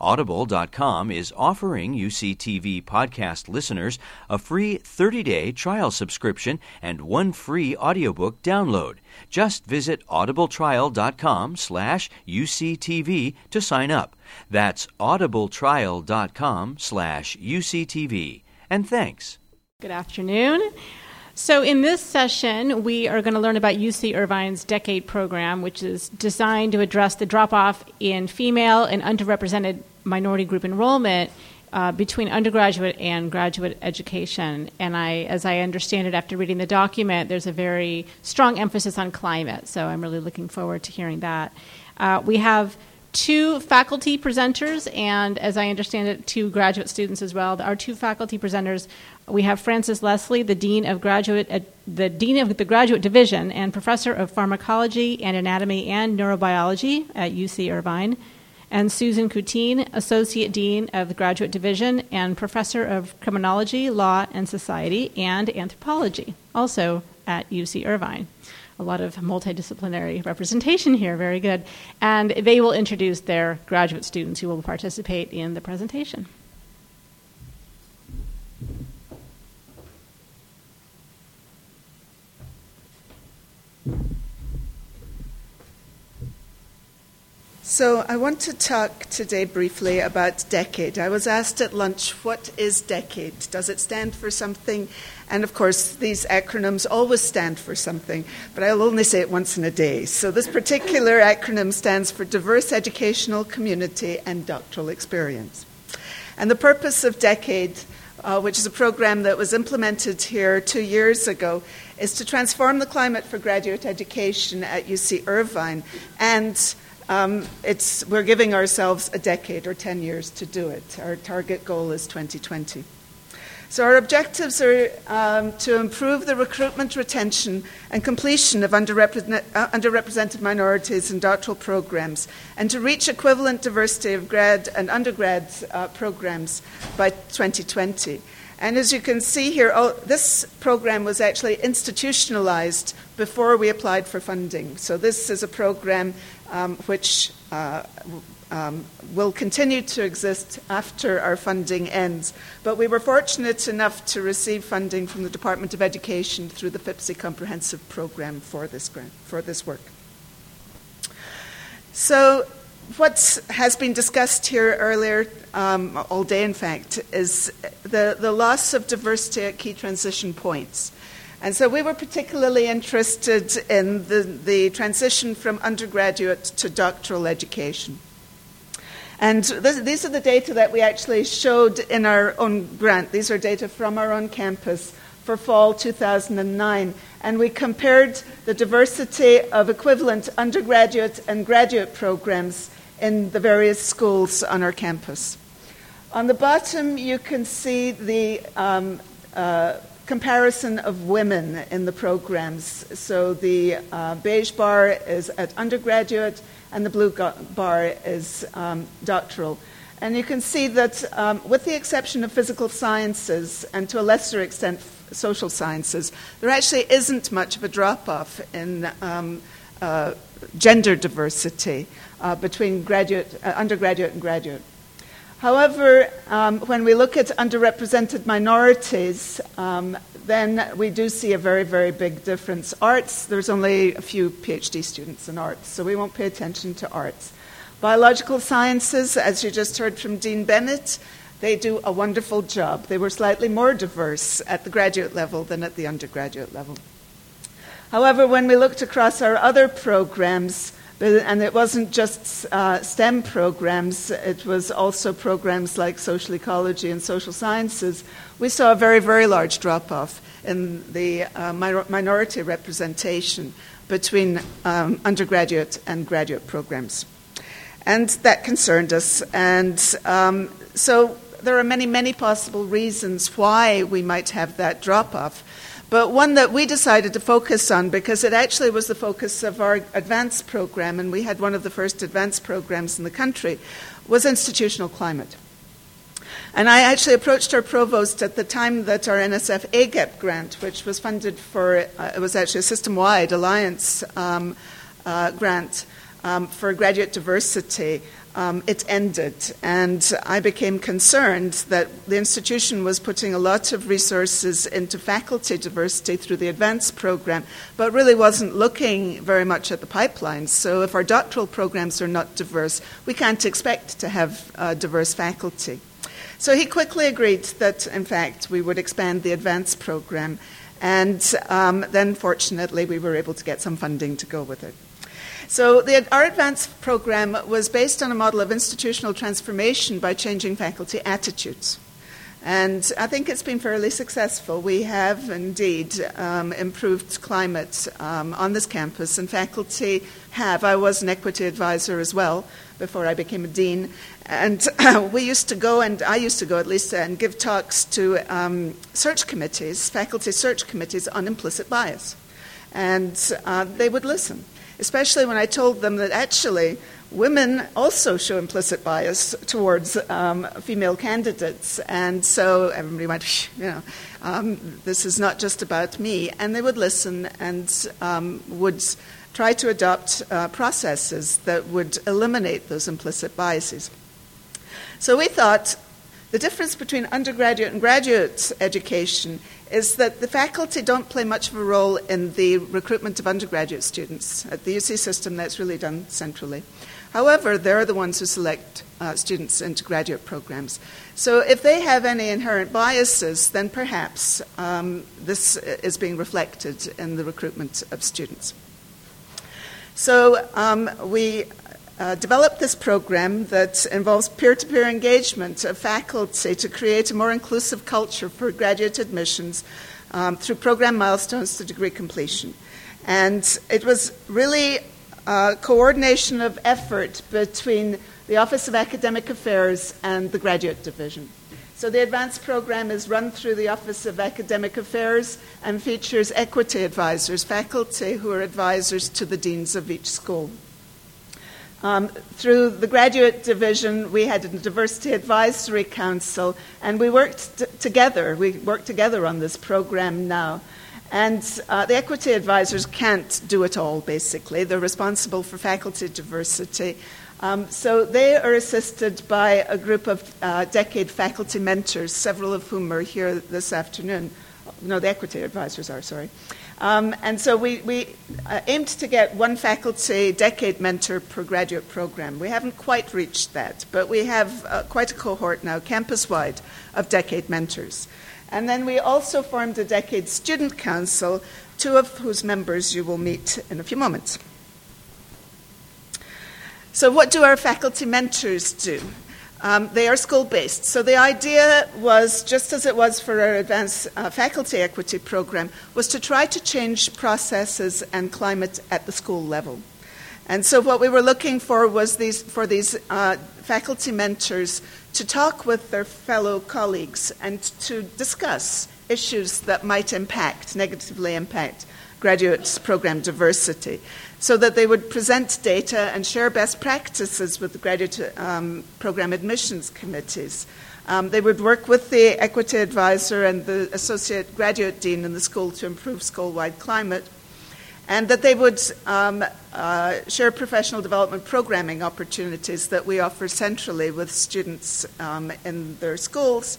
Audible.com is offering UCTV podcast listeners a free 30-day trial subscription and one free audiobook download. Just visit audibletrial.com slash UCTV to sign up. That's audibletrial.com slash UCTV. And thanks. Good afternoon. So, in this session, we are going to learn about UC Irvine's Decade program, which is designed to address the drop off in female and underrepresented minority group enrollment uh, between undergraduate and graduate education. And I, as I understand it after reading the document, there's a very strong emphasis on climate. So, I'm really looking forward to hearing that. Uh, we have two faculty presenters, and as I understand it, two graduate students as well. Our two faculty presenters, we have Frances Leslie, the dean of graduate, uh, the dean of the graduate division and professor of pharmacology and anatomy and neurobiology at UC Irvine, and Susan Coutin, associate dean of the graduate division and professor of criminology, law, and society and anthropology, also at UC Irvine a lot of multidisciplinary representation here. Very good. And they will introduce their graduate students who will participate in the presentation. So, I want to talk today briefly about decade. I was asked at lunch, what is decade? Does it stand for something? And of course, these acronyms always stand for something, but I'll only say it once in a day. So, this particular acronym stands for Diverse Educational Community and Doctoral Experience. And the purpose of Decade, uh, which is a program that was implemented here two years ago, is to transform the climate for graduate education at UC Irvine. And um, we're giving ourselves a decade or 10 years to do it. Our target goal is 2020. So, our objectives are um, to improve the recruitment, retention, and completion of underrepresented, uh, underrepresented minorities in doctoral programs, and to reach equivalent diversity of grad and undergrad uh, programs by 2020. And as you can see here, oh, this program was actually institutionalized before we applied for funding. So, this is a program um, which uh, um, will continue to exist after our funding ends. But we were fortunate enough to receive funding from the Department of Education through the FIPSE Comprehensive Program for this, grant, for this work. So, what has been discussed here earlier, um, all day in fact, is the, the loss of diversity at key transition points. And so we were particularly interested in the, the transition from undergraduate to doctoral education. And this, these are the data that we actually showed in our own grant. These are data from our own campus for fall 2009. And we compared the diversity of equivalent undergraduate and graduate programs in the various schools on our campus. On the bottom, you can see the um, uh, comparison of women in the programs. So the uh, beige bar is at undergraduate, and the blue bar is um, doctoral. And you can see that, um, with the exception of physical sciences and to a lesser extent social sciences, there actually isn't much of a drop off in um, uh, gender diversity uh, between graduate, uh, undergraduate and graduate. However, um, when we look at underrepresented minorities, um, then we do see a very, very big difference. Arts, there's only a few PhD students in arts, so we won't pay attention to arts. Biological sciences, as you just heard from Dean Bennett, they do a wonderful job. They were slightly more diverse at the graduate level than at the undergraduate level. However, when we looked across our other programs, and it wasn't just uh, STEM programs, it was also programs like social ecology and social sciences. We saw a very, very large drop off in the uh, minority representation between um, undergraduate and graduate programs. And that concerned us. And um, so there are many, many possible reasons why we might have that drop off. But one that we decided to focus on because it actually was the focus of our ADVANCE program, and we had one of the first ADVANCE programs in the country, was institutional climate. And I actually approached our provost at the time that our NSF AGEP grant, which was funded for, uh, it was actually a system wide alliance um, uh, grant um, for graduate diversity, um, it ended. And I became concerned that the institution was putting a lot of resources into faculty diversity through the ADVANCE program, but really wasn't looking very much at the pipelines. So if our doctoral programs are not diverse, we can't expect to have uh, diverse faculty. So he quickly agreed that, in fact, we would expand the ADVANCE program. And um, then, fortunately, we were able to get some funding to go with it. So, the, our ADVANCE program was based on a model of institutional transformation by changing faculty attitudes. And I think it's been fairly successful. We have indeed um, improved climate um, on this campus, and faculty have. I was an equity advisor as well before I became a dean. And we used to go, and I used to go at least, and give talks to um, search committees, faculty search committees on implicit bias. And uh, they would listen especially when I told them that actually women also show implicit bias towards um, female candidates. And so everybody went, you know, um, this is not just about me. And they would listen and um, would try to adopt uh, processes that would eliminate those implicit biases. So we thought the difference between undergraduate and graduate education is that the faculty don't play much of a role in the recruitment of undergraduate students. At the UC system, that's really done centrally. However, they're the ones who select uh, students into graduate programs. So if they have any inherent biases, then perhaps um, this is being reflected in the recruitment of students. So um, we uh, developed this program that involves peer to peer engagement of faculty to create a more inclusive culture for graduate admissions um, through program milestones to degree completion. And it was really a coordination of effort between the Office of Academic Affairs and the Graduate Division. So the advanced program is run through the Office of Academic Affairs and features equity advisors, faculty who are advisors to the deans of each school. Um, through the graduate division, we had a diversity advisory council, and we worked t- together. We work together on this program now. And uh, the equity advisors can't do it all, basically. They're responsible for faculty diversity. Um, so they are assisted by a group of uh, decade faculty mentors, several of whom are here this afternoon. No, the equity advisors are, sorry. Um, and so we, we uh, aimed to get one faculty decade mentor per graduate program. We haven't quite reached that, but we have uh, quite a cohort now, campus wide, of decade mentors. And then we also formed a decade student council, two of whose members you will meet in a few moments. So, what do our faculty mentors do? Um, they are school based. So the idea was, just as it was for our advanced uh, faculty equity program, was to try to change processes and climate at the school level. And so what we were looking for was these, for these uh, faculty mentors to talk with their fellow colleagues and to discuss issues that might impact, negatively impact graduate program diversity so that they would present data and share best practices with the graduate um, program admissions committees. Um, they would work with the equity advisor and the associate graduate dean in the school to improve school wide climate, and that they would um, uh, share professional development programming opportunities that we offer centrally with students um, in their schools.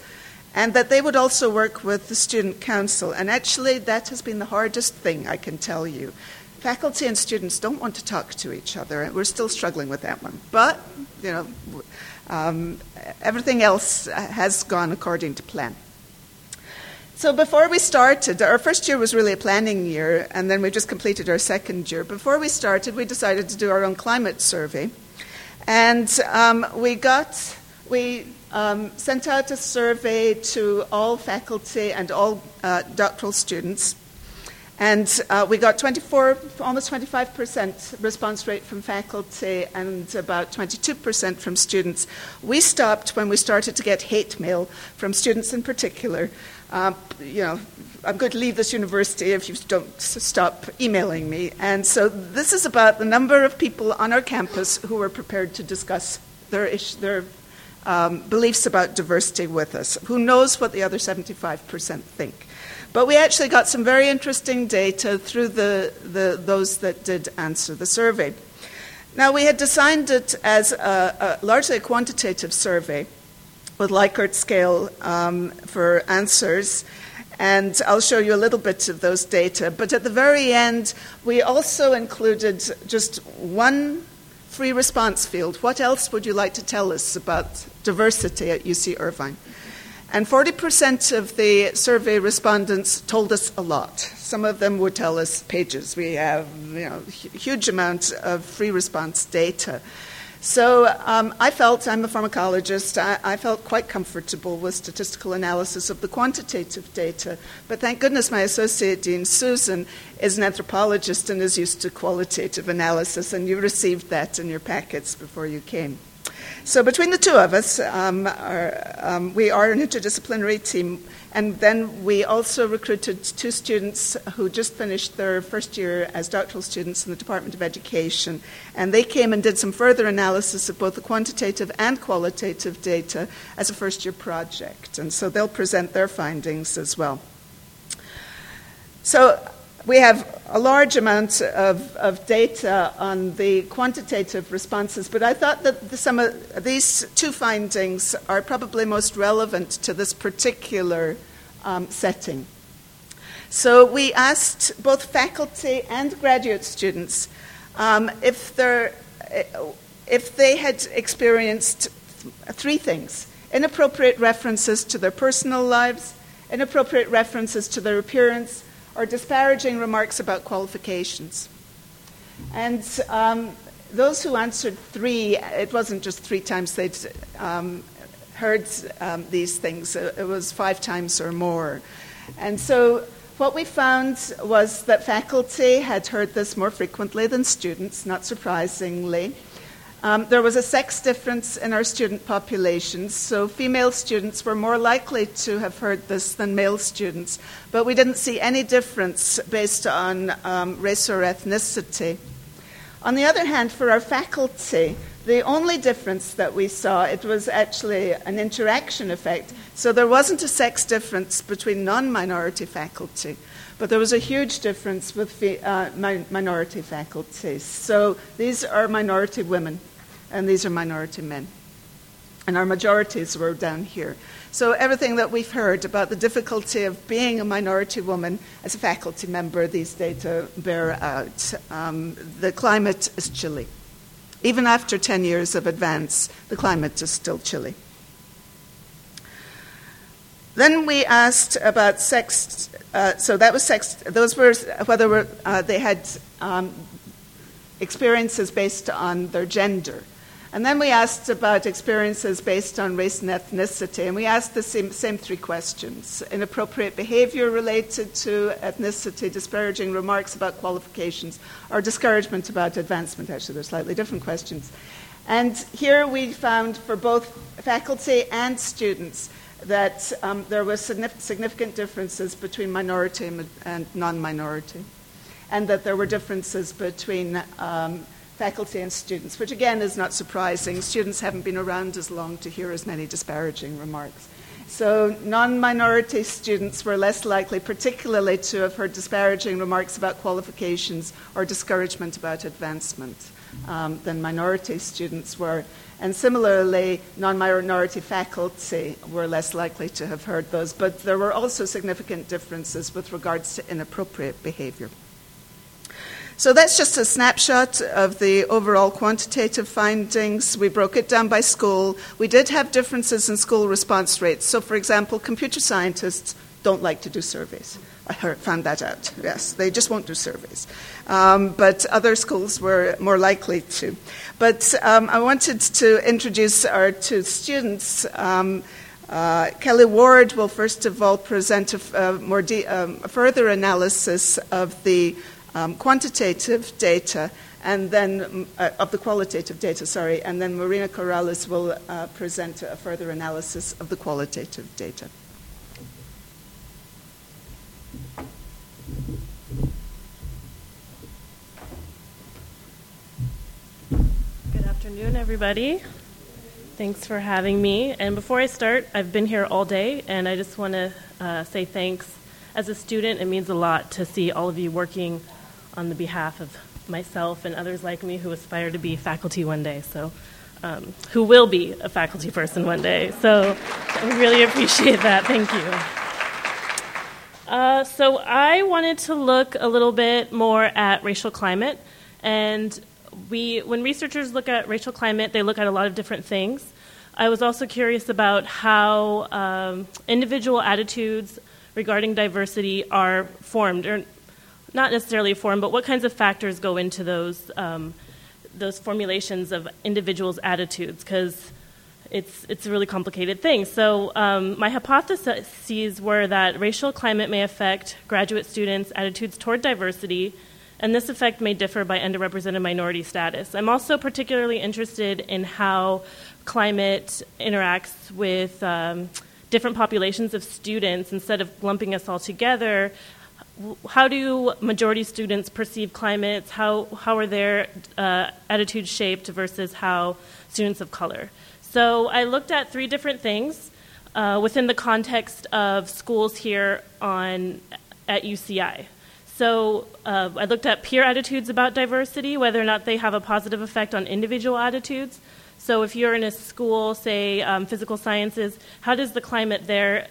And that they would also work with the student council. And actually, that has been the hardest thing, I can tell you faculty and students don't want to talk to each other, we're still struggling with that one. But, you know, um, everything else has gone according to plan. So before we started, our first year was really a planning year, and then we just completed our second year. Before we started, we decided to do our own climate survey, and um, we got we um, sent out a survey to all faculty and all uh, doctoral students. And uh, we got 24, almost 25% response rate from faculty and about 22% from students. We stopped when we started to get hate mail from students in particular. Uh, you know, I'm going to leave this university if you don't stop emailing me. And so this is about the number of people on our campus who are prepared to discuss their, ish- their um, beliefs about diversity with us. Who knows what the other 75% think? But we actually got some very interesting data through the, the, those that did answer the survey. Now, we had designed it as a, a largely a quantitative survey with Likert scale um, for answers, and I'll show you a little bit of those data. But at the very end, we also included just one free response field. What else would you like to tell us about diversity at UC Irvine? And 40% of the survey respondents told us a lot. Some of them would tell us pages. We have you know, huge amounts of free response data. So um, I felt, I'm a pharmacologist, I, I, felt quite comfortable with statistical analysis of the quantitative data. But thank goodness my associate dean, Susan, is an anthropologist and is used to qualitative analysis, and you received that in your packets before you came. So between the two of us, um, are, um, we are an interdisciplinary team, and then we also recruited two students who just finished their first year as doctoral students in the Department of Education, and they came and did some further analysis of both the quantitative and qualitative data as a first year project, and so they'll present their findings as well. So we have a large amount of, of data on the quantitative responses, but I thought that the, some of these two findings are probably most relevant to this particular um, setting. So we asked both faculty and graduate students um, if, if they had experienced three things inappropriate references to their personal lives, inappropriate references to their appearance, or disparaging remarks about qualifications. And um, those who answered three, it wasn't just three times they'd um, heard um, these things, it was five times or more. And so what we found was that faculty had heard this more frequently than students, not surprisingly. Um, there was a sex difference in our student populations, so female students were more likely to have heard this than male students, but we didn't see any difference based on um, race or ethnicity. On the other hand, for our faculty, the only difference that we saw it was actually an interaction effect. So there wasn't a sex difference between non-minority faculty, but there was a huge difference with uh, minority faculty. So these are minority women, and these are minority men. And our majorities were down here. So everything that we've heard about the difficulty of being a minority woman as a faculty member, these data bear out. Um, the climate is chilly. Even after 10 years of advance, the climate is still chilly. Then we asked about sex. Uh, so that was sex. Those were whether were, uh, they had um, experiences based on their gender. And then we asked about experiences based on race and ethnicity, and we asked the same, same, three questions inappropriate behavior related to ethnicity, disparaging remarks about qualifications, or discouragement about advancement. Actually, they're slightly different questions. And here we found for both faculty and students that um, there were significant differences between minority and non minority, and that there were differences between um, faculty and students, which again is not surprising. Students haven't been around as long to hear as many disparaging remarks. So, non minority students were less likely, particularly, to have heard disparaging remarks about qualifications or discouragement about advancement um, than minority students were. And similarly, non minority faculty were less likely to have heard those, but there were also significant differences with regards to inappropriate behavior. So that's just a snapshot of the overall quantitative findings. We broke it down by school. We did have differences in school response rates. So, for example, computer scientists don't like to do surveys. I heard, found that out. Yes, they just won't do surveys. Um, but other schools were more likely to. But um, I wanted to introduce our two students. Um, uh, Kelly Ward will first of all present a, more de- um, a further analysis of the um, quantitative data and then uh, of the qualitative data, sorry, and then Marina Corrales will uh, present a further analysis of the qualitative data. Good afternoon, everybody. Thanks for having me. And before I start, I've been here all day, and I just want to uh, say thanks. As a student, it means a lot to see all of you working on the behalf of myself and others like me who aspire to be faculty one day. So, um, who will be a faculty person one day. So, I really appreciate that. Thank you. Uh, so, I wanted to look a little bit more at racial climate and we, when researchers look at racial climate, they look at a lot of different things. I was also curious about how um, individual attitudes regarding diversity are formed, or not necessarily formed, but what kinds of factors go into those um, those formulations of individuals' attitudes, because it's it's a really complicated thing. So um, my hypotheses were that racial climate may affect graduate students' attitudes toward diversity and this effect may differ by underrepresented minority status. I'm also particularly interested in how climate interacts with um, different populations of students instead of lumping us all together. How do majority students perceive climates? How, how are their uh, attitudes shaped versus how students of color? So I looked at three different things uh, within the context of schools here on, at UCI. So uh, I looked at peer attitudes about diversity, whether or not they have a positive effect on individual attitudes. So if you're in a school, say um, physical sciences, how does the climate there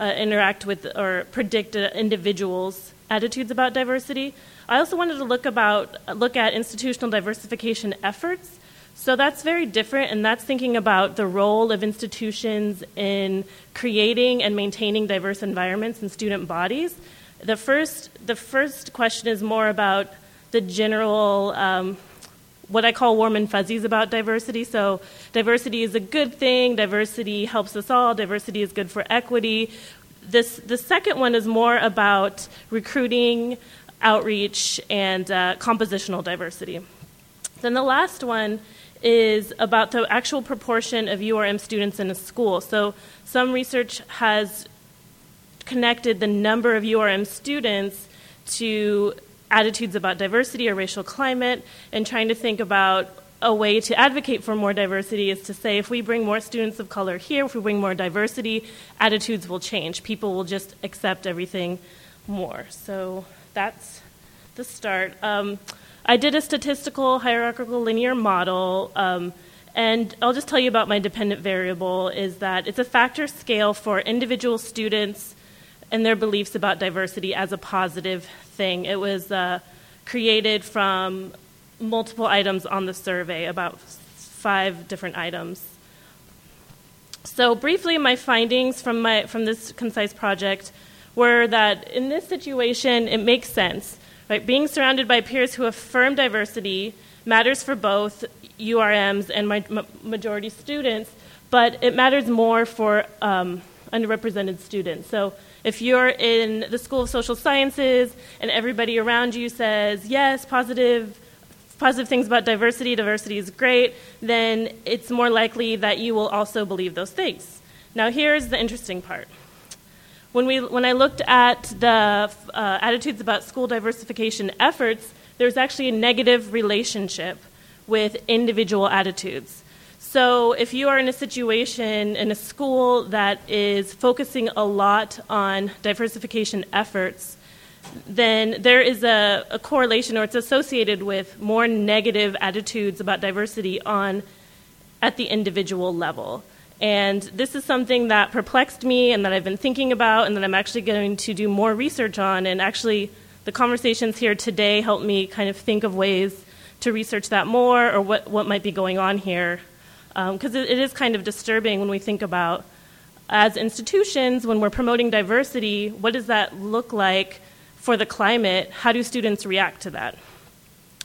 uh, interact with or predict an individual's attitudes about diversity? I also wanted to look about look at institutional diversification efforts. So that's very different, and that's thinking about the role of institutions in creating and maintaining diverse environments and student bodies. The first, the first question is more about the general, um, what I call warm and fuzzies about diversity. So, diversity is a good thing, diversity helps us all, diversity is good for equity. This, the second one is more about recruiting, outreach, and uh, compositional diversity. Then the last one is about the actual proportion of URM students in a school. So, some research has connected the number of URM students to attitudes about diversity or racial climate and trying to think about a way to advocate for more diversity is to say if we bring more students of color here, if we bring more diversity, attitudes will change. People will just accept everything more. So that's the start. Um, I did a statistical hierarchical linear model. Um, and I'll just tell you about my dependent variable is that it's a factor scale for individual students and their beliefs about diversity as a positive thing. It was uh, created from multiple items on the survey, about five different items. So, briefly, my findings from, my, from this concise project were that in this situation, it makes sense. Right? Being surrounded by peers who affirm diversity matters for both URMs and my, majority students, but it matters more for um, underrepresented students. So, if you're in the School of Social Sciences and everybody around you says, yes, positive, positive things about diversity, diversity is great, then it's more likely that you will also believe those things. Now, here's the interesting part. When, we, when I looked at the uh, attitudes about school diversification efforts, there's actually a negative relationship with individual attitudes. So, if you are in a situation in a school that is focusing a lot on diversification efforts, then there is a, a, correlation or it's associated with more negative attitudes about diversity on at the individual level. And this is something that perplexed me and that I've been thinking about and that I'm actually going to do more research on. And actually, the conversations here today helped me kind of think of ways to research that more or what, what might be going on here because um, it, it is kind of disturbing when we think about as institutions, when we're promoting diversity, what does that look like for the climate? How do students react to that?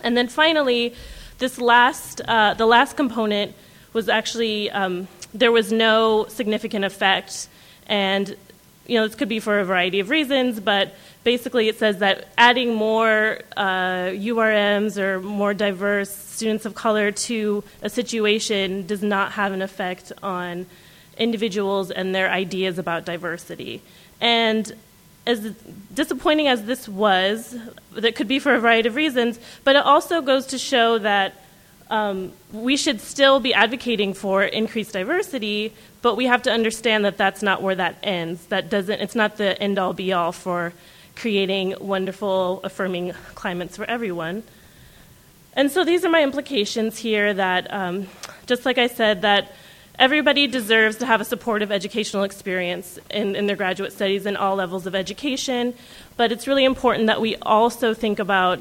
And then finally, this last, uh, the last component was actually um, there was no significant effect, and you know this could be for a variety of reasons, but basically it says that adding more uh, URMs or more diverse students of color to a situation does not have an effect on individuals and their ideas about diversity. And as disappointing as this was, that could be for a variety of reasons, but it also goes to show that um, we should still be advocating for increased diversity, but we have to understand that that's not where that ends. That doesn't. It's not the end all be all for creating wonderful, affirming climates for everyone. And so these are my implications here. That um, just like I said, that everybody deserves to have a supportive educational experience in, in their graduate studies in all levels of education, but it's really important that we also think about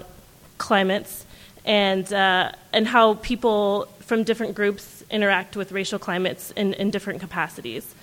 climates and, uh, and how people from different groups interact with racial climates in, in different capacities.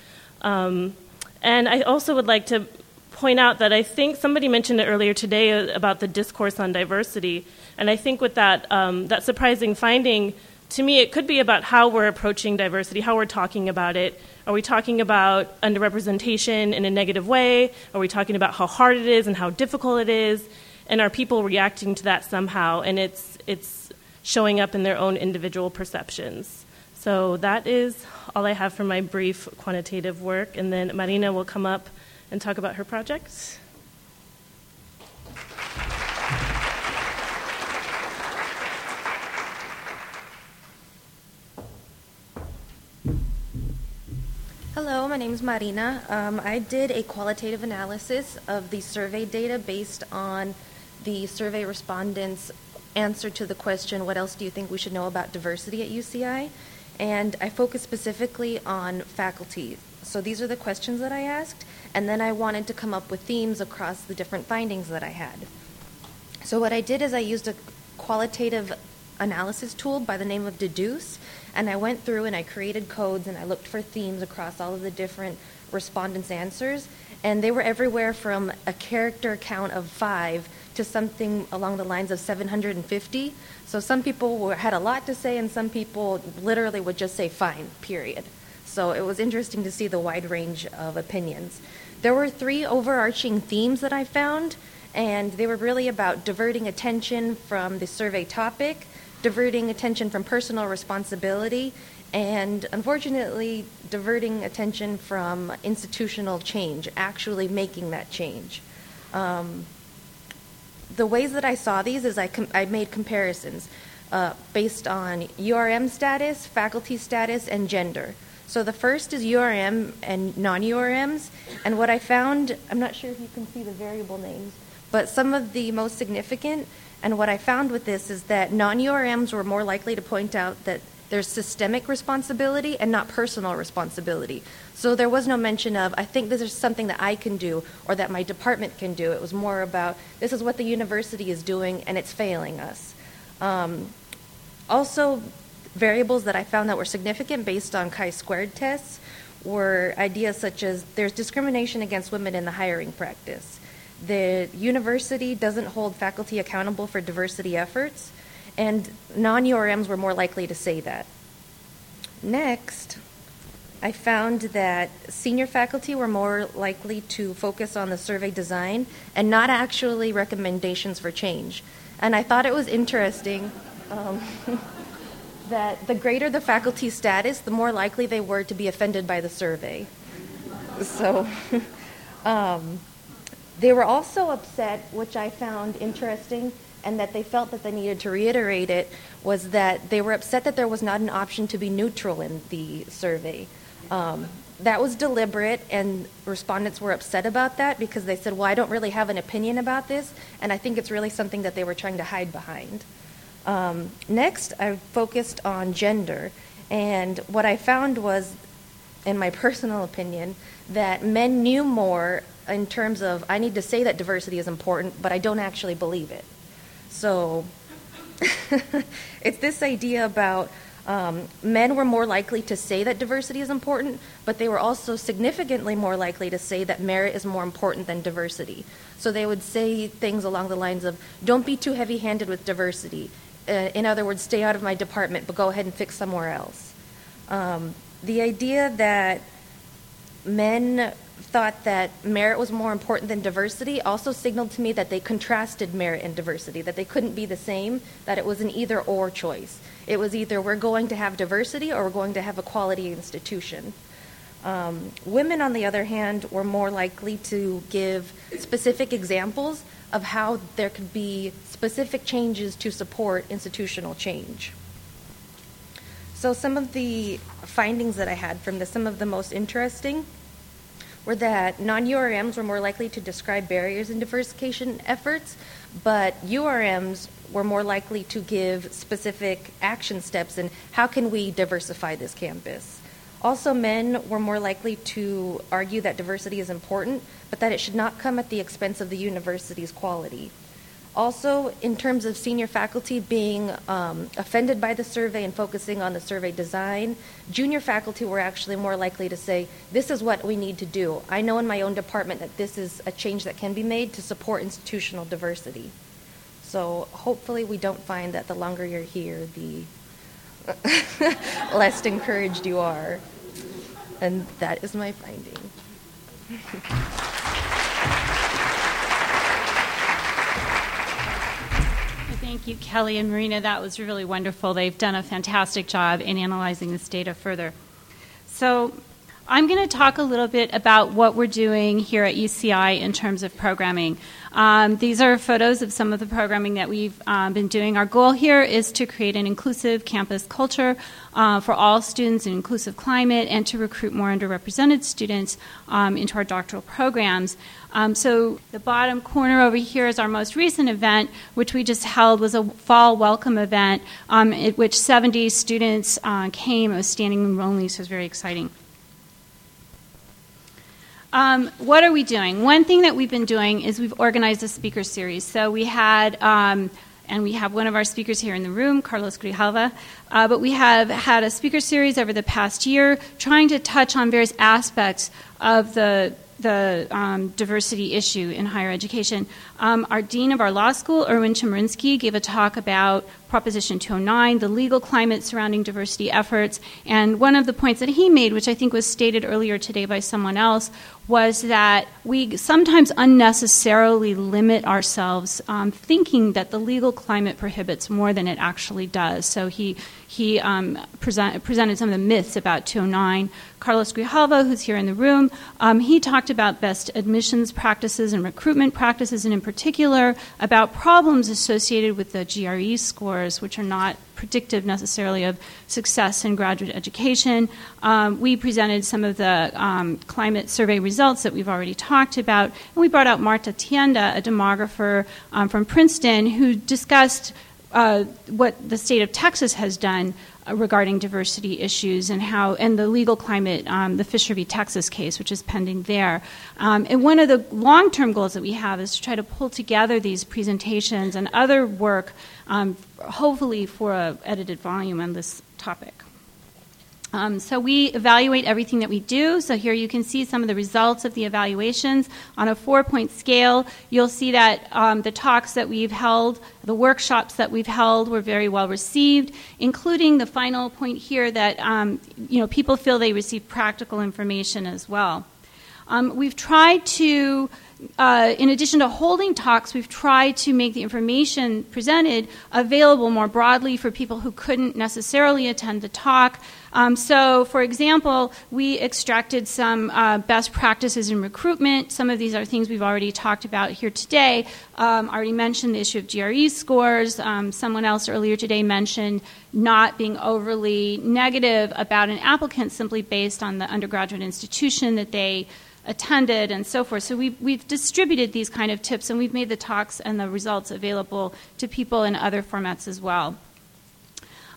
Um, and I also would like to point out that I think somebody mentioned it earlier today about the discourse on diversity. And I think with that, um, that surprising finding, to me, it could be about how we're approaching diversity, how we're talking about it. Are we talking about underrepresentation in a negative way? Are we talking about how hard it is and how difficult it is? And are people reacting to that somehow? And it's it's showing up in their own individual perceptions. So that is all I have for my brief quantitative work, and then Marina will come up and talk about her project. Hello, my name is Marina. Um, I did a qualitative analysis of the survey data based on the survey respondents' answer to the question, what else do you think we should know about diversity at UCI? And I focused specifically on faculty. So these are the questions that I asked, and then I wanted to come up with themes across the different findings that I had. So what I did is I used a qualitative analysis tool by the name of Dedoose, and I went through and I created codes and I looked for themes across all of the different respondents' answers, and they were everywhere from a character count of five to something along the lines of 750. So some people were, had a lot to say, and some people literally would just say fine, period. So it was interesting to see the wide range of opinions. There were three overarching themes that I found, and they were really about diverting attention from the survey topic, diverting attention from personal responsibility, and unfortunately, diverting attention from institutional change, actually making that change. Um, the ways that I saw these is I, com- I made comparisons uh, based on URM status, faculty status, and gender. So the first is URM and non URMs. And what I found, I'm not sure if you can see the variable names, but some of the most significant, and what I found with this is that non URMs were more likely to point out that there's systemic responsibility and not personal responsibility. So there was no mention of, I think this is something that I can do or that my department can do. It was more about, this is what the university is doing and it's failing us. Um, also, variables that I found that were significant based on chi squared tests were ideas such as there's discrimination against women in the hiring practice. The university doesn't hold faculty accountable for diversity efforts and non URMs were more likely to say that. Next, I found that senior faculty were more likely to focus on the survey design and not actually recommendations for change. And I thought it was interesting um, that the greater the faculty status, the more likely they were to be offended by the survey. So um, they were also upset, which I found interesting, and that they felt that they needed to reiterate it was that they were upset that there was not an option to be neutral in the survey. Um, that was deliberate, and respondents were upset about that because they said, Well, I don't really have an opinion about this, and I think it's really something that they were trying to hide behind. Um, next, I focused on gender, and what I found was, in my personal opinion, that men knew more in terms of I need to say that diversity is important, but I don't actually believe it. So it's this idea about Um, men were more likely to say that diversity is important, but they were also significantly more likely to say that merit is more important than diversity. So they would say things along the lines of, don't be too heavy handed with diversity. Uh, in other words, stay out of my department, but go ahead and fix somewhere else. Um, the idea that men thought that merit was more important than diversity also signaled to me that they contrasted merit and diversity, that they couldn't be the same, that it was an either or choice. It was either we're going to have diversity or we're going to have a quality institution. Um, women, on the other hand, were more likely to give specific examples of how there could be specific changes to support institutional change. So, some of the findings that I had from this, some of the most interesting were that non URMs were more likely to describe barriers in diversification efforts, but URMs were more likely to give specific action steps and how can we diversify this campus. Also, men were more likely to argue that diversity is important, but that it should not come at the expense of the university's quality. Also, in terms of senior faculty being um, offended by the survey and focusing on the survey design, junior faculty were actually more likely to say, This is what we need to do. I know in my own department that this is a change that can be made to support institutional diversity. So, hopefully, we don't find that the longer you're here, the less encouraged you are. And that is my finding. Thank you, Kelly and Marina. That was really wonderful. They've done a fantastic job in analyzing this data further. So, I'm going to talk a little bit about what we're doing here at UCI in terms of programming. Um, these are photos of some of the programming that we've um, been doing. Our goal here is to create an inclusive campus culture uh, for all students, an inclusive climate, and to recruit more underrepresented students um, into our doctoral programs. Um, so the bottom corner over here is our most recent event, which we just held was a fall welcome event um, at which 70 students uh, came. It was standing room only, so it was very exciting. Um, what are we doing? One thing that we've been doing is we've organized a speaker series. So we had, um, and we have one of our speakers here in the room, Carlos Grijalva, uh, but we have had a speaker series over the past year trying to touch on various aspects of the the um, diversity issue in higher education. Um, our dean of our law school, Erwin Chemerinsky, gave a talk about Proposition 209, the legal climate surrounding diversity efforts. And one of the points that he made, which I think was stated earlier today by someone else, was that we sometimes unnecessarily limit ourselves um, thinking that the legal climate prohibits more than it actually does. So he, he um, present, presented some of the myths about 209. Carlos Grijalva, who's here in the room, um, he talked about best admissions practices and recruitment practices, and in particular about problems associated with the GRE scores, which are not predictive necessarily of success in graduate education. Um, we presented some of the um, climate survey results that we've already talked about, and we brought out Marta Tienda, a demographer um, from Princeton, who discussed uh, what the state of Texas has done regarding diversity issues and how and the legal climate, um, the Fisher v. Texas case, which is pending there. Um, and one of the long-term goals that we have is to try to pull together these presentations and other work, um, hopefully for a edited volume on this topic. Um, so we evaluate everything that we do. So here you can see some of the results of the evaluations on a four-point scale. You'll see that um, the talks that we've held, the workshops that we've held, were very well received, including the final point here that um, you know people feel they receive practical information as well. Um, we've tried to uh, in addition to holding talks, we've tried to make the information presented available more broadly for people who couldn't necessarily attend the talk. Um, so, for example, we extracted some uh, best practices in recruitment. Some of these are things we've already talked about here today. Um, I already mentioned the issue of GRE scores. Um, someone else earlier today mentioned not being overly negative about an applicant simply based on the undergraduate institution that they attended and so forth. So we've, we've distributed these kind of tips and we've made the talks and the results available to people in other formats as well.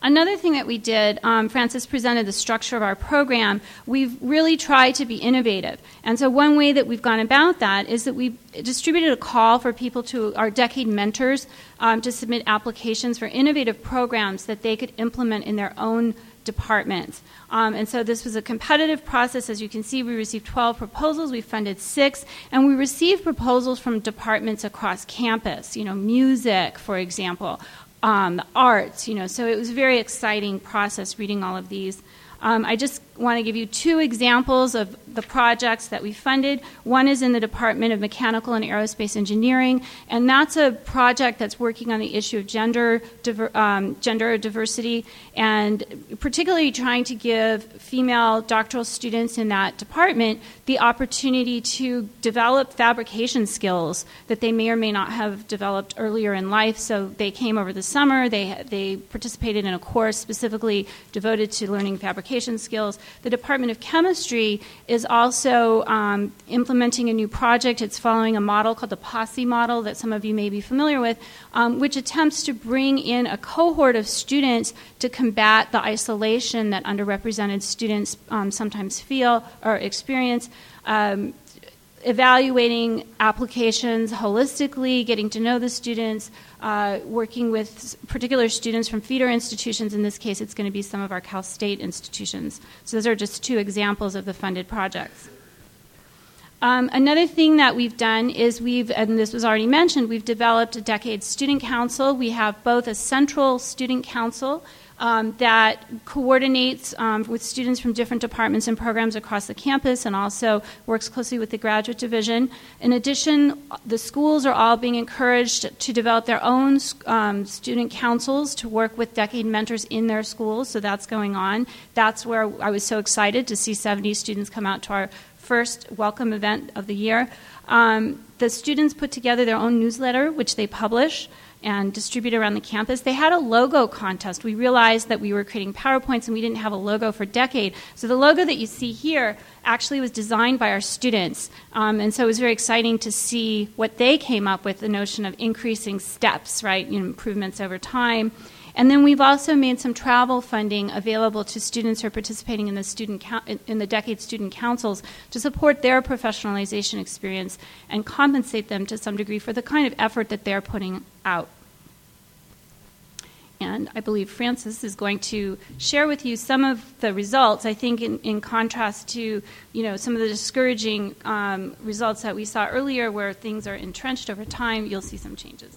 Another thing that we did, um, Frances presented the structure of our program. We've really tried to be innovative. And so, one way that we've gone about that is that we've distributed a call for people to our decade mentors um, to submit applications for innovative programs that they could implement in their own departments. Um, and so this was a competitive process. As you can see, we received 12 proposals, we funded six, and we received proposals from departments across campus, you know, music, for example, um, the arts, you know. So it was a very exciting process reading all of these. Um, I just want to give you two examples of the projects that we funded. One is in the Department of Mechanical and Aerospace Engineering, and that's a project that's working on the issue of gender diver, um, gender diversity, and particularly trying to give female doctoral students in that department the opportunity to develop fabrication skills that they may or may not have developed earlier in life. So they came over the summer. They they participated in a course specifically devoted to learning fabrication skills the Department of Chemistry is also um, implementing a new project. It's following a model called the POSSE model that some of you may be familiar with, um, which attempts to bring in a cohort of students to combat the isolation that underrepresented students um, sometimes feel or experience. Um, evaluating applications holistically, getting to know the students, uh, working with particular students from feeder institutions. In this case, it's going to be some of our Cal State institutions. So, those are just two examples of the funded projects. Um, another thing that we've done is we've, and this was already mentioned, we've developed a Decade Student Council. We have both a central student council um, that coordinates um, with students from different departments and programs across the campus and also works closely with the graduate division. In addition, the schools are all being encouraged to develop their own um, student councils to work with decade mentors in their schools, so that's going on. That's where I was so excited to see 70 students come out to our first welcome event of the year. Um, the students put together their own newsletter, which they publish and distribute around the campus. They had a logo contest. We realized that we were creating PowerPoints and we didn't have a logo for a Decade. So the logo that you see here actually was designed by our students. Um, and so it was very exciting to see what they came up with the notion of increasing steps, right? You know, improvements over time. And then we've also made some travel funding available to students who are participating in the student in the decade student councils to support their professionalization experience and compensate them to some degree for the kind of effort that they're putting out. And I believe Frances is going to share with you some of the results. I think, in, in contrast to you know some of the discouraging um, results that we saw earlier, where things are entrenched over time, you'll see some changes.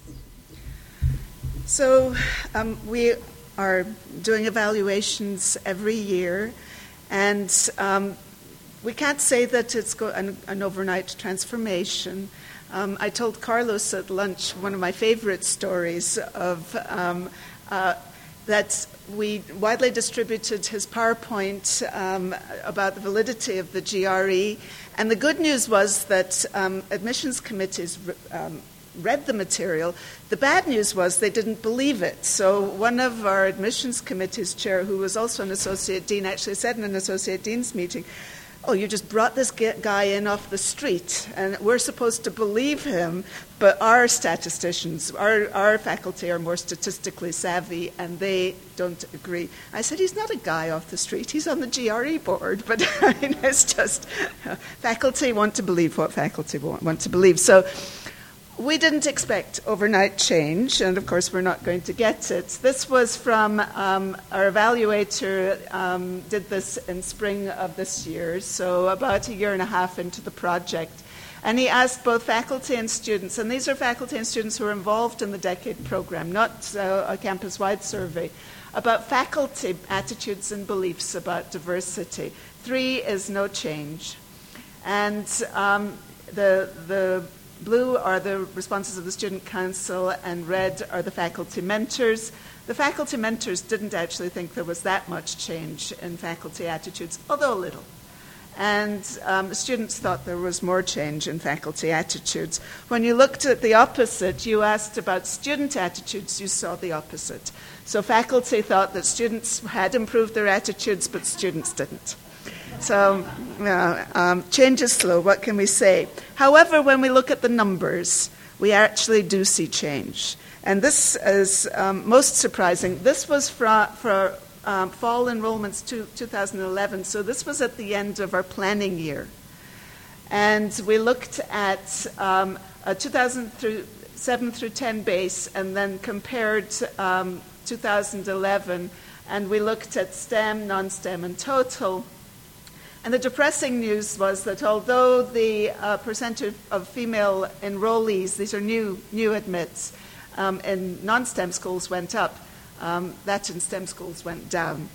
So um, we are doing evaluations every year, and um, we can't say that it's go- an, an, overnight transformation. Um, I told Carlos at lunch one of my favorite stories of um, uh, that we widely distributed his PowerPoint um, about the validity of the GRE, and the good news was that um, admissions committees read the material. The bad news was they didn't believe it. So one of our admissions committee's chair, who was also an associate dean, actually said in an associate dean's meeting, "Oh, you just brought this guy in off the street, and we're supposed to believe him, but our statisticians, our, our faculty are more statistically savvy, and they don't agree." I said, "He's not a guy off the street. He's on the GRE board, but I mean, it's just uh, faculty want to believe what faculty want, want to believe." So we didn't expect overnight change, and of course, we're not going to get it. This was from um, our evaluator, um, did this in spring of this year, so about a year and a half into the project. And he asked both faculty and students, and these are faculty and students who are involved in the Decade program, not uh, a campus wide survey, about faculty attitudes and beliefs about diversity. Three is no change. And um, the, the Blue are the responses of the Student Council, and red are the faculty mentors. The faculty mentors didn't actually think there was that much change in faculty attitudes, although a little. And um, students thought there was more change in faculty attitudes. When you looked at the opposite, you asked about student attitudes, you saw the opposite. So faculty thought that students had improved their attitudes, but students didn't. So, um, change is slow, what can we say? However, when we look at the numbers, we actually do see change. And this is um, most surprising. This was for, for um, fall enrollments to 2011, so this was at the end of our planning year. And we looked at um, a 2007 through 10 base and then compared um, 2011, and we looked at STEM, non STEM, and total. And the depressing news was that although the uh, percentage of female enrollees, these are new, new admits, um, in non STEM schools went up, um, that in STEM schools went down.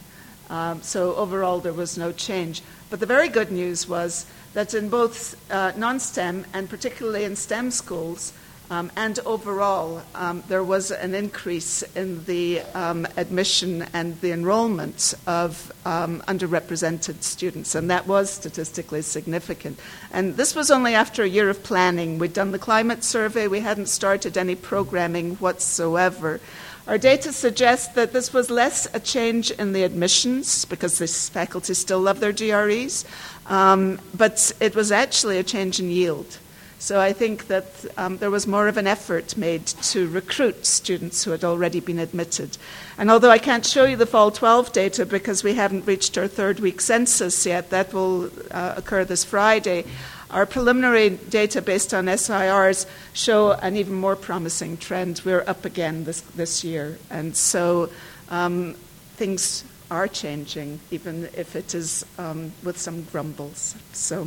Um, so overall, there was no change. But the very good news was that in both uh, non STEM and particularly in STEM schools, um, and overall, um, there was an increase in the um, admission and the enrollment of um, underrepresented students, and that was statistically significant. And this was only after a year of planning. We'd done the climate survey, we hadn't started any programming whatsoever. Our data suggests that this was less a change in the admissions because the faculty still love their GREs, um, but it was actually a change in yield. So I think that um, there was more of an effort made to recruit students who had already been admitted. And although I can't show you the fall 12 data because we haven't reached our third week census yet, that will uh, occur this Friday. Our preliminary data based on SIRs show an even more promising trend. We're up again this, this year. And so um, things are changing, even if it is um, with some grumbles. So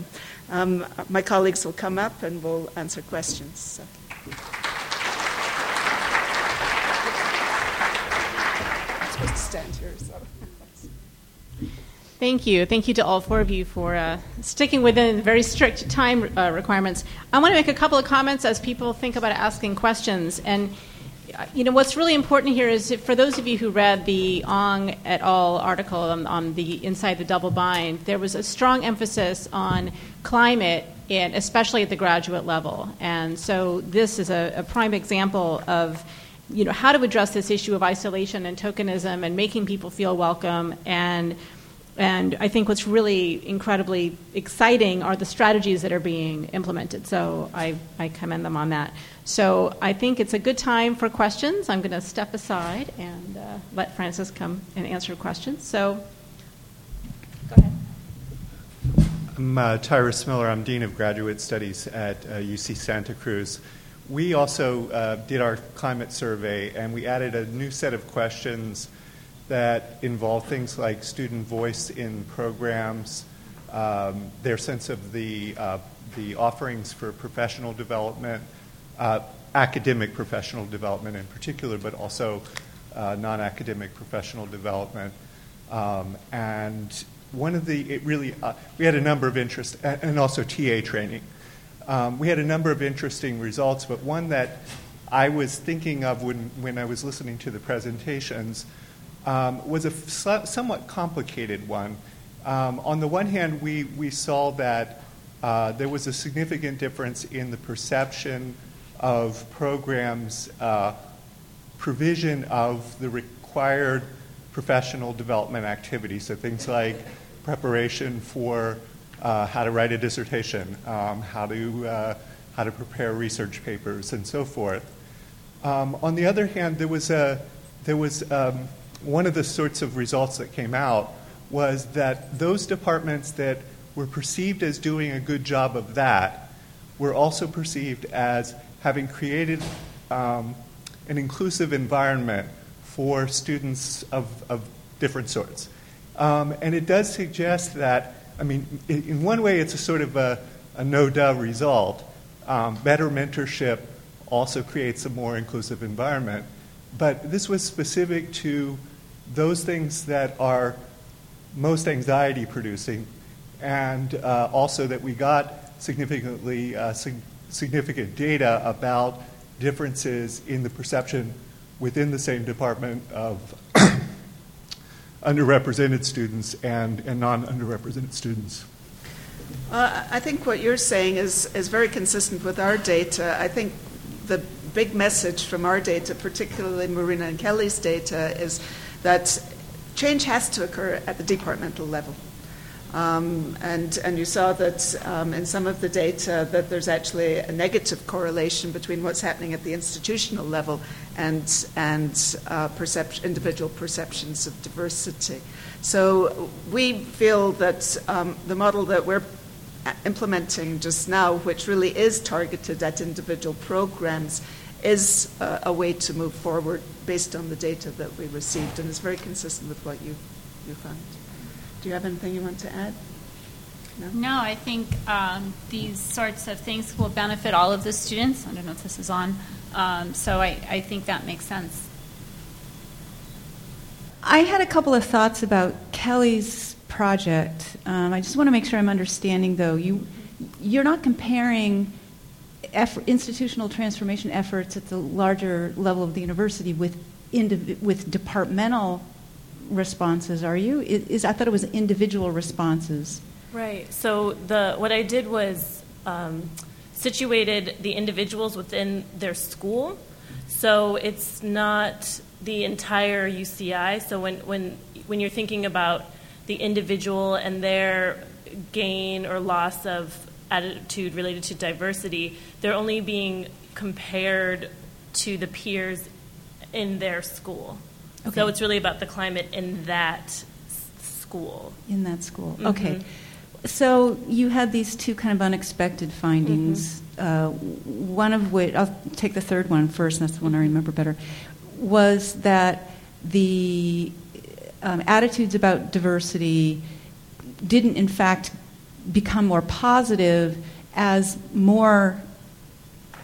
um, my colleagues will come up and we'll answer questions. So. Supposed to stand here, so. Thank you. Thank you to all four of you for uh, sticking within very strict time uh, requirements. I want to make a couple of comments as people think about asking questions. And you know, what's really important here is for those of you who read the Ong et al. article on, on, the Inside the Double Bind, there was a strong emphasis on climate, and especially at the graduate level. And so this is a, a prime example of you know how to address this issue of isolation and tokenism and making people feel welcome and and I think what's really incredibly exciting are the strategies that are being implemented. So I, I commend them on that. So I think it's a good time for questions. I'm going to step aside and uh, let Frances come and answer questions. So go ahead. I'm uh, Tyrus Miller. I'm Dean of Graduate Studies at uh, UC Santa Cruz. We also uh, did our climate survey and we added a new set of questions that involve things like student voice in programs, um, their sense of the, uh, the offerings for professional development, uh, academic professional development in particular, but also uh, non academic professional development. Um, and one of the, it really, uh, we had a number of interest, and also TA training. Um, we had a number of interesting results, but one that I was thinking of when, when I was listening to the presentations um, was a somewhat complicated one. Um, on the one hand, we, we saw that uh, there was a significant difference in the perception of programs' uh, provision of the required professional development activities. So things like preparation for uh, how to write a dissertation, um, how to uh, how to prepare research papers, and so forth. Um, on the other hand, there was a there was um, one of the sorts of results that came out was that those departments that were perceived as doing a good job of that were also perceived as having created um, an inclusive environment for students of, of different sorts. Um, and it does suggest that, I mean, in, one way, it's a sort of a, a no duh result. Um, better mentorship also creates a more inclusive environment. But this was specific to those things that are most anxiety producing, and uh, also that we got significantly uh, sig- significant data about differences in the perception within the same department of underrepresented students and, and non underrepresented students. Uh, I think what you're saying is, is very consistent with our data. I think the big message from our data, particularly Marina and Kelly's data, is that change has to occur at the departmental level. Um, and, and you saw that um, in some of the data that there's actually a negative correlation between what's happening at the institutional level and, and uh, percep- individual perceptions of diversity. So we feel that um, the model that we're implementing just now, which really is targeted at individual programs, is uh, a way to move forward based on the data that we received and is very consistent with what you, you found. Do you have anything you want to add? No, no I think um, these sorts of things will benefit all of the students. I don't know if this is on. Um, so I, I think that makes sense. I had a couple of thoughts about Kelly's project. Um, I just want to make sure I'm understanding, though. You, you're not comparing effort, institutional transformation efforts at the larger level of the university with, indiv- with departmental responses, are you? Is, I thought it was individual responses. Right. So the what I did was um, situated the individuals within their school. So it's not the entire UCI. So when when when you're thinking about the individual and their gain or loss of attitude related to diversity, they're only being compared to the peers in their school. Okay. So it's really about the climate in that school. In that school. Mm-hmm. Okay. So you had these two kind of unexpected findings. Mm-hmm. Uh, one of which, I'll take the third one first, that's the one I remember better, was that the um, attitudes about diversity didn't, in fact, become more positive as more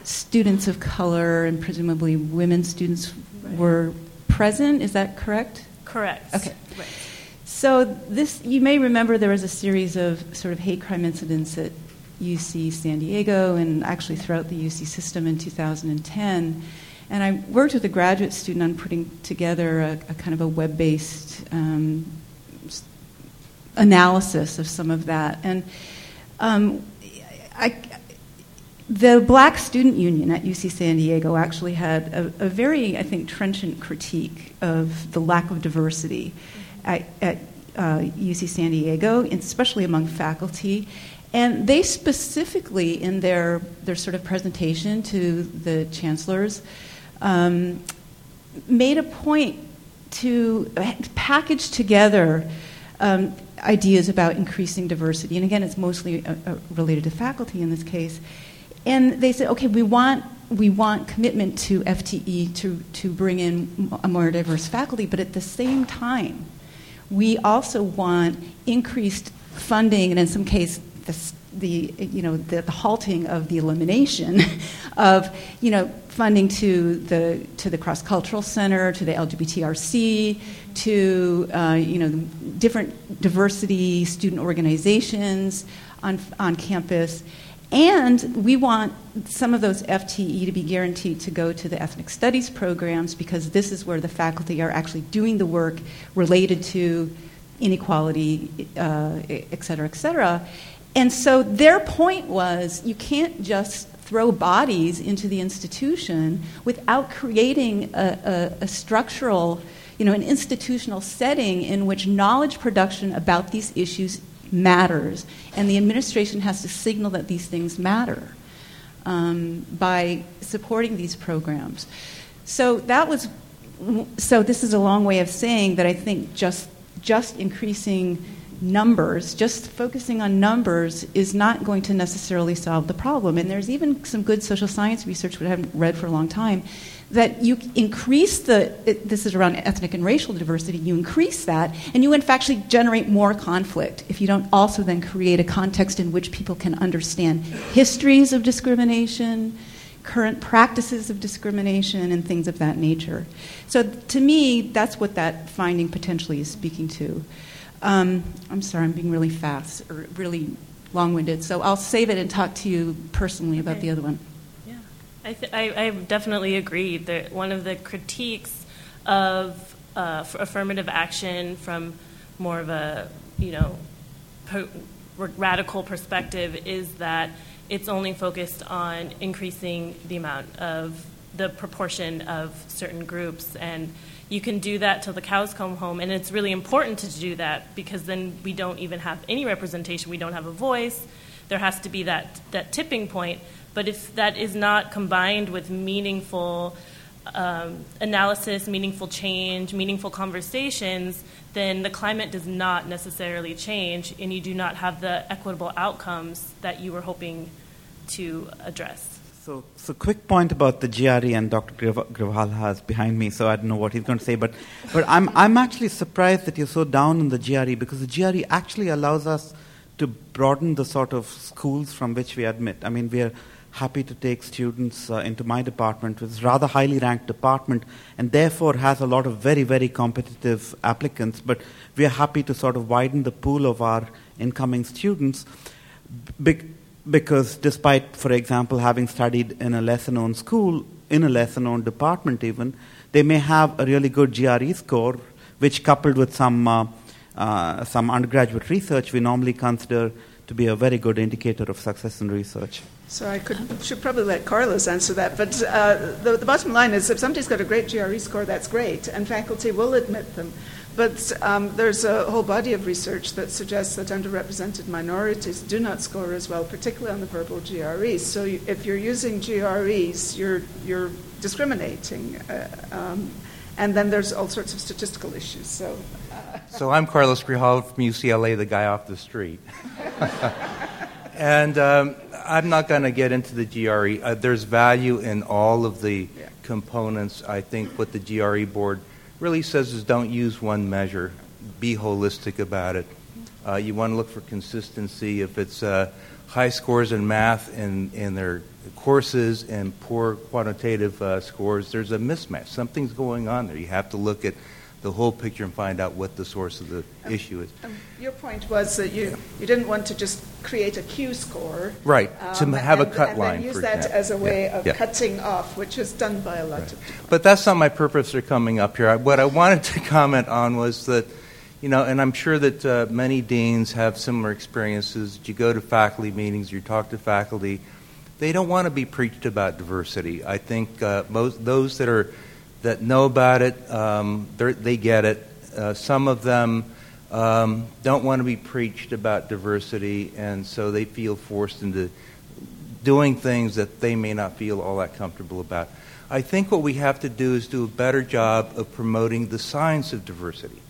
students of color and presumably women students right. were present. Is that correct? Correct. Okay. Right. So this, you may remember, there was a series of sort of hate crime incidents at UC San Diego and actually throughout the UC system in 2010. And I worked with a graduate student on putting together a, a kind of a web-based um, analysis of some of that. And um, I, the Black Student Union at UC San Diego actually had a, a, very, I think, trenchant critique of the lack of diversity at, at uh, UC San Diego, especially among faculty. And they specifically, in their, their sort of presentation to the chancellors, um, made a point to package together um, ideas about increasing diversity. And again, it's mostly uh, uh, related to faculty in this case. And they said, okay, we want we want commitment to FTE to, to bring in a more diverse faculty, but at the same time, we also want increased funding, and in some cases, the, the you know the, the, halting of the elimination of you know funding to the to the cross cultural center, to the LGBTRC, to uh, you know different diversity student organizations on on campus. And we want some of those FTE to be guaranteed to go to the ethnic studies programs because this is where the faculty are actually doing the work related to inequality, uh, et cetera, et cetera. And so their point was you can't just throw bodies into the institution without creating a, a, a structural, you know, an institutional setting in which knowledge production about these issues matters, and the administration has to signal that these things matter um, by supporting these programs. So that was. So this is a long way of saying that I think just just increasing numbers, just focusing on numbers is not going to necessarily solve the problem. And there's even some good social science research, which I haven't read for a long time, that you increase the, it, this is around ethnic and racial diversity, you increase that, and you in fact actually generate more conflict if you don't also then create a context in which people can understand histories of discrimination, current practices of discrimination, and things of that nature. So to me, that's what that finding potentially is speaking to. Um, I'm sorry, I'm being really fast or really long winded, so I'll save it and talk to you personally okay. about the other one. Yeah, I, th- I, I, definitely agree that one of the critiques of uh, affirmative action from more of a, you know, radical perspective is that it's only focused on increasing the amount of the proportion of certain groups. And you can do that till the cows come home. And it's really important to do that because then we don't even have any representation. We don't have a voice. There has to be that, that tipping point. But if that is not combined with meaningful um, analysis, meaningful change, meaningful conversations, then the climate does not necessarily change and you do not have the equitable outcomes that you were hoping to address. So, so quick point about the GRE, and Dr. Grewal has behind me, so I don't know what he's going to say. But, but I'm, I'm actually surprised that you're so down on the GRE because the GRE actually allows us to broaden the sort of schools from which we admit. I mean, we are happy to take students uh, into my department, which is rather highly ranked department, and therefore has a lot of very, very competitive applicants. But we are happy to sort of widen the pool of our incoming students. Be- because despite, for example, having studied in a lesser known school, in a lesser known department even, they may have a really good GRE score, which coupled with some, uh, uh, some undergraduate research we normally consider to be a very good indicator of success in research. So I could, should probably let Carlos answer that. But uh, the, the bottom line is if somebody's got a great GRE score, that's great, and faculty will admit them. But um, there's a whole body of research that suggests that underrepresented minorities do not score as well, particularly on the verbal GREs. So you, if you're using GREs, you're, you're discriminating. Uh, um, and then there's all sorts of statistical issues. So, uh. so I'm Carlos Grajal from UCLA, the guy off the street. and um, I'm not going to get into the GRE. Uh, there's value in all of the yeah. components. I think what the GRE board really says is don't use one measure, be holistic about it. Uh, you want to look for consistency. If it's uh, high scores in math in, in their courses and poor quantitative uh, scores, there's a mismatch. Something's going on there. You have to look at the whole picture and find out what the source of the um, issue is. Um, your point was that you, you didn't want to just create a Q score. Right, um, to have and, a cut and line. use that example. as a way yeah. of yeah. cutting off, which is done by a lot right. of But that's not my purpose for coming up here. What I wanted to comment on was that, you know, and I'm sure that uh, many deans have similar experiences. You go to faculty meetings, you talk to faculty, they don't want to be preached about diversity. I think uh, most those that are that know about it, um, they get it. Uh, some of them um, don't want to be preached about diversity, and so they feel forced into doing things that they may not feel all that comfortable about. I think what we have to do is do a better job of promoting the science of diversity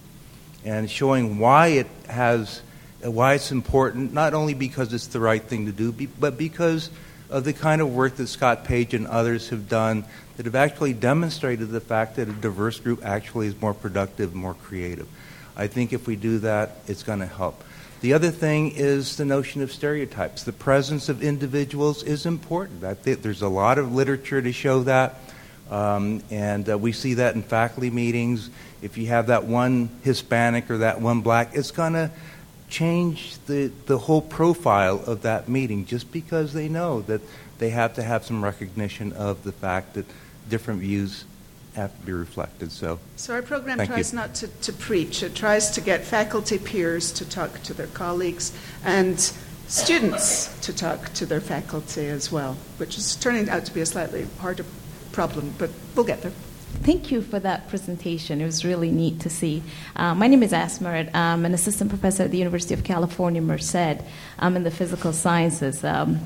and showing why it has, why it's important, not only because it's the right thing to do, but because of the kind of work that Scott Page and others have done that have actually demonstrated the fact that a diverse group actually is more productive, more creative. I think if we do that, it's going to help. The other thing is the notion of stereotypes. The presence of individuals is important. I think there's a lot of literature to show that. Um, and uh, we see that in faculty meetings. If you have that one Hispanic or that one black, it's going to change the, the whole profile of that meeting just because they know that they have to have some recognition of the fact that different views have to be reflected. So, so our program tries you. not to, to preach. It tries to get faculty peers to talk to their colleagues and students to talk to their faculty as well, which is turning out to be a slightly harder problem, but we'll get there. Thank you for that presentation. It was really neat to see. Uh, my name is Asmeret. I'm an assistant professor at the University of California, Merced. I'm in the physical sciences. Um,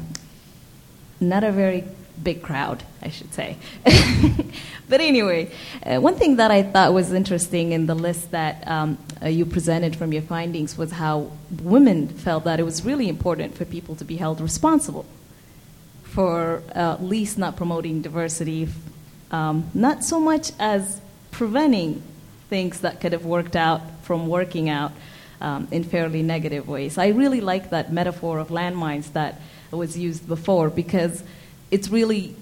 not a very big crowd, I should say. but anyway, uh, one thing that I thought was interesting in the list that um, uh, you presented from your findings was how women felt that it was really important for people to be held responsible for uh, at least not promoting diversity um, not so much as preventing things that could have worked out from working out um, in fairly negative ways. I really like that metaphor of landmines that was used before because it's really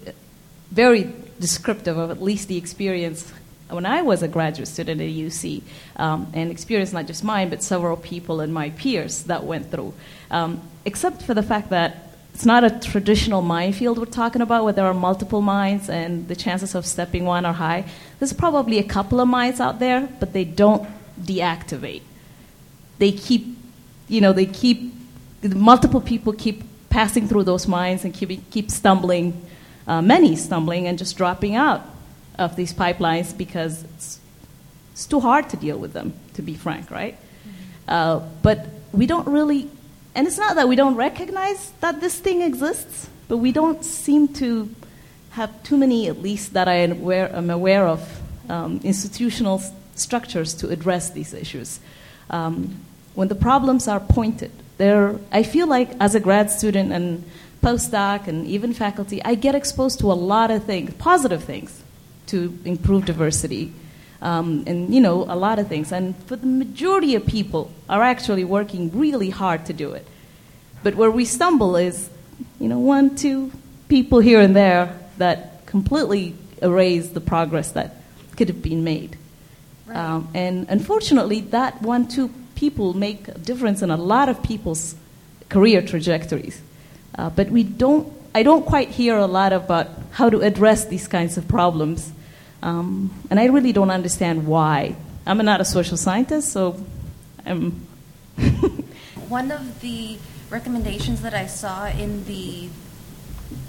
very descriptive of at least the experience when I was a graduate student at UC, um, and experience not just mine, but several people and my peers that went through. Um, except for the fact that it's not a traditional minefield we're talking about where there are multiple mines and the chances of stepping one are high. There's probably a couple of mines out there, but they don't deactivate. They keep, you know, they keep, multiple people keep passing through those mines and keep, keep stumbling uh, many stumbling and just dropping out of these pipelines because it's, it's too hard to deal with them, to be frank, right? Uh, but we don't really, and it's not that we don't recognize that this thing exists, but we don't seem to have too many, at least that I am aware, am aware of, um, institutional structures to address these issues. Um, when the problems are pointed, there, I feel like as a grad student and postdoc and even faculty, I get exposed to a lot of things, positive things, to improve diversity, um, and you know a lot of things. And for the majority of people, are actually working really hard to do it. But where we stumble is, you know, one, two people here and there that completely erase the progress that could have been made. Right. Um, and unfortunately, that one, two people make a difference in a lot of people's career trajectories. Uh, but we don't, I don't quite hear a lot about how to address these kinds of problems. Um, and I really don't understand why. I'm not a social scientist, so I'm. One of the recommendations that I saw in the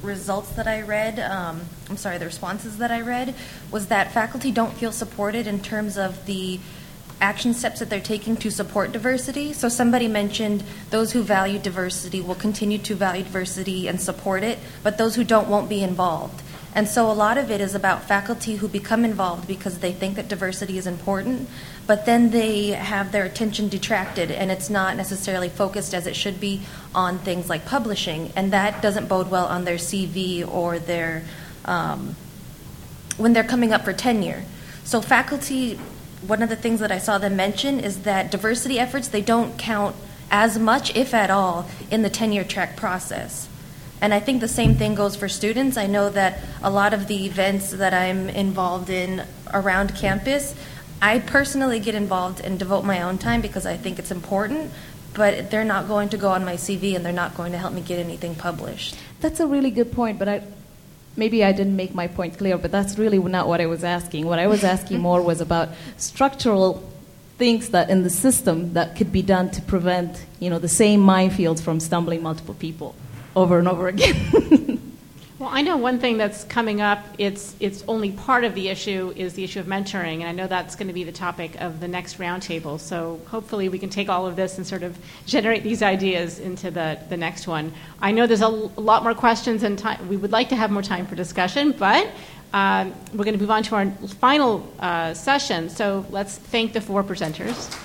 results that I read, um, I'm sorry, the responses that I read, was that faculty don't feel supported in terms of the action steps that they're taking to support diversity. So somebody mentioned those who value diversity will continue to value diversity and support it, but those who don't won't be involved. And so a lot of it is about faculty who become involved because they think that diversity is important, but then they have their attention detracted and it's not necessarily focused as it should be on things like publishing, and that doesn't bode well on their CV or their um, when they're coming up for tenure. So faculty, one of the things that I saw them mention is that diversity efforts they don't count as much, if at all, in the tenure track process. And I think the same thing goes for students. I know that a lot of the events that I'm involved in around campus, I personally get involved and devote my own time because I think it's important, but they're not going to go on my CV and they're not going to help me get anything published. That's a really good point, but I, maybe I didn't make my point clear, but that's really not what I was asking. What I was asking more was about structural things that in the system that could be done to prevent, you know, the same minefields from stumbling multiple people over and over again. Well, I know one thing that's coming up. It's it's only part of the issue is the issue of mentoring, and I know that's going to be the topic of the next roundtable. So hopefully we can take all of this and sort of generate these ideas into the the next one. I know there's a l- lot more questions and time. We would like to have more time for discussion, but. Um, we're going to move on to our final uh, session. So let's thank the four presenters.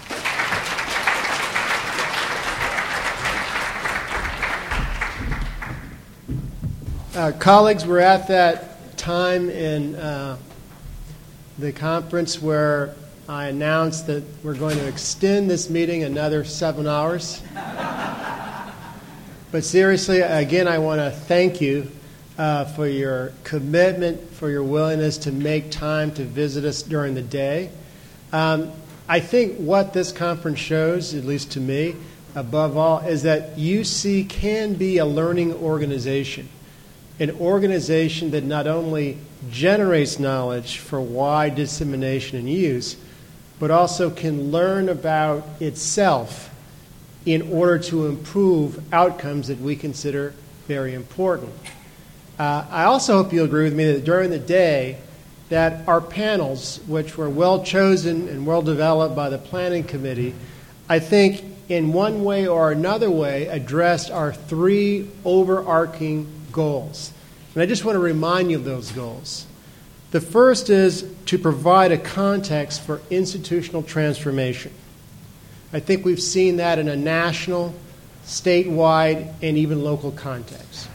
Uh, colleagues, we're at that time in uh, the conference where I announced that we're going to extend this meeting another seven hours. but seriously, again, I want to thank you uh, for your commitment, for your willingness to make time to visit us during the day. Um, I think what this conference shows, at least to me, above all, is that UC can be a learning organization an organization that not only generates knowledge for wide dissemination and use, but also can learn about itself in order to improve outcomes that we consider very important. Uh, I also hope you'll agree with me that during the day, that our panels, which were well chosen and well developed by the planning committee, I think in one way or another way addressed our three overarching goals. And I just want to remind you of those goals. The first is to provide a context for institutional transformation. I think we've seen that in a national, statewide, and even local context.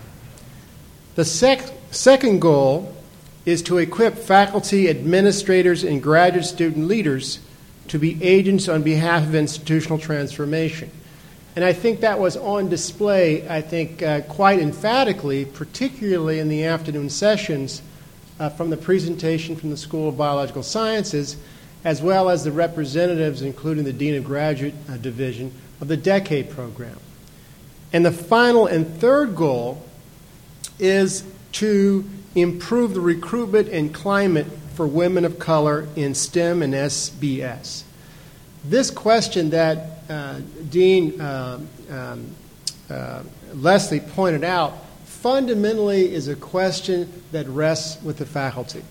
The sec- second goal is to equip faculty, administrators, and graduate student leaders to be agents on behalf of institutional transformation. And I think that was on display, I think, uh, quite emphatically, particularly in the afternoon sessions uh, from the presentation from the School of Biological Sciences, as well as the representatives, including the Dean of Graduate uh, Division, of the Decade Program. And the final and third goal is to improve the recruitment and climate for women of color in STEM and SBS. This question that Dean um, um, uh, Leslie pointed out fundamentally is a question that rests with the faculty,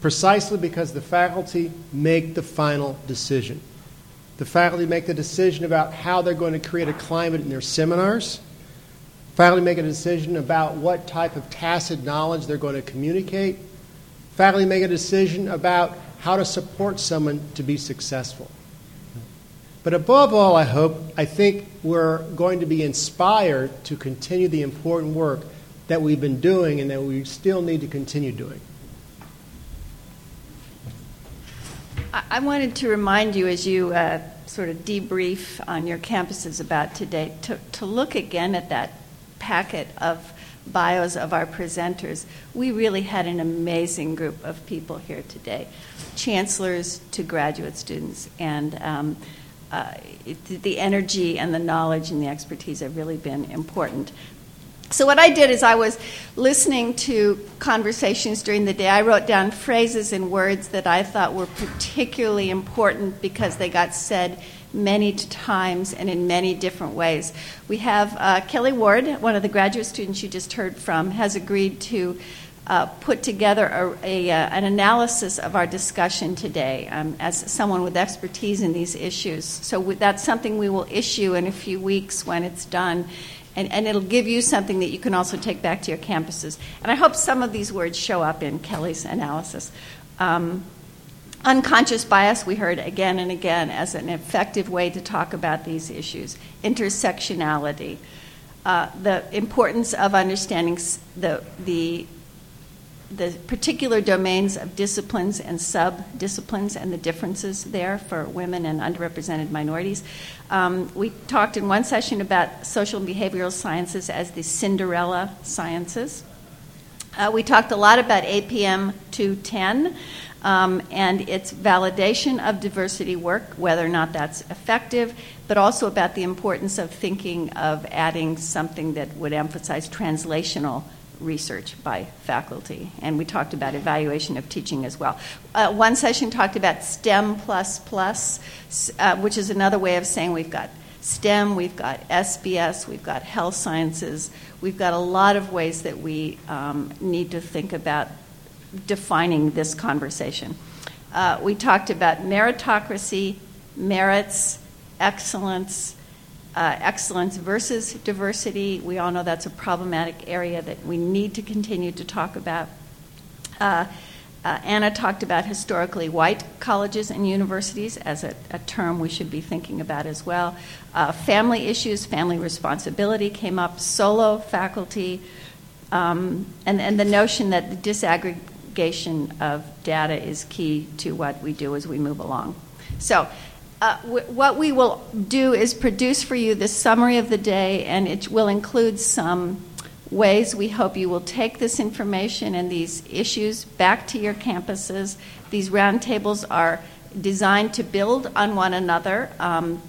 precisely because the faculty make the final decision. The faculty make the decision about how they're going to create a climate in their seminars. Faculty make a decision about what type of tacit knowledge they're going to communicate. Faculty make a decision about how to support someone to be successful. But above all, I hope, I think we're going to be inspired to continue the important work that we've been doing and that we still need to continue doing. I wanted to remind you as you uh, sort of debrief on your campuses about today to, to look again at that packet of bios of our presenters. We really had an amazing group of people here today chancellors to graduate students. And um, uh, it, the energy and the knowledge and the expertise have really been important. So, what I did is I was listening to conversations during the day. I wrote down phrases and words that I thought were particularly important because they got said many times and in many different ways. We have uh, Kelly Ward, one of the graduate students you just heard from, has agreed to uh, put together a, a, uh, an analysis of our discussion today um, as someone with expertise in these issues. So that's something we will issue in a few weeks when it's done. And, and, it'll give you something that you can also take back to your campuses. And I hope some of these words show up in Kelly's analysis. Um, unconscious bias, we heard again and again as an effective way to talk about these issues. Intersectionality, uh, the importance of understanding the, the the particular domains of disciplines and sub disciplines and the differences there for women and underrepresented minorities. Um, we talked in one session about social and behavioral sciences as the Cinderella sciences. Uh, we talked a lot about APM 210 um, and its validation of diversity work, whether or not that's effective, but also about the importance of thinking of adding something that would emphasize translational research by faculty. And we talked about evaluation of teaching as well. Uh, one session talked about STEM, plus plus, uh, which is another way of saying we've got STEM, we've got SBS, we've got health sciences, we've got a lot of ways that we um, need to think about defining this conversation. Uh, we talked about meritocracy, merits, excellence, uh, excellence versus diversity. We all know that's a problematic area that we need to continue to talk about. Uh, uh, Anna talked about historically white colleges and universities as a, a term we should be thinking about as well. Uh, family issues, family responsibility came up, solo faculty, um, and, and the notion that the disaggregation of data is key to what we do as we move along. So, uh, w- what we will do is produce for you the summary of the day, and it will include some ways we hope you will take this information and these issues back to your campuses. These roundtables are designed to build on one another. Um,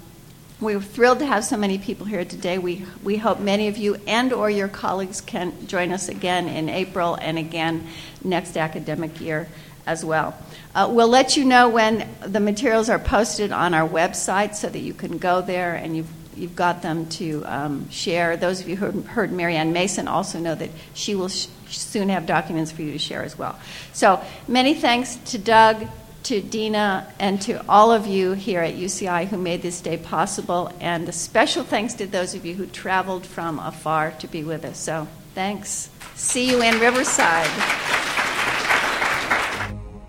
we're thrilled to have so many people here today. We, we hope many of you and or your colleagues can join us again in April and again next academic year as well. Uh, we'll let you know when the materials are posted on our website so that you can go there and you've you've got them to um, share. Those of you who heard Mary Ann Mason also know that she will sh- soon have documents for you to share as well. So many thanks to Doug, to Dina, and to all of you here at UCI who made this day possible, and a special thanks to those of you who traveled from afar to be with us. So thanks. See you in Riverside.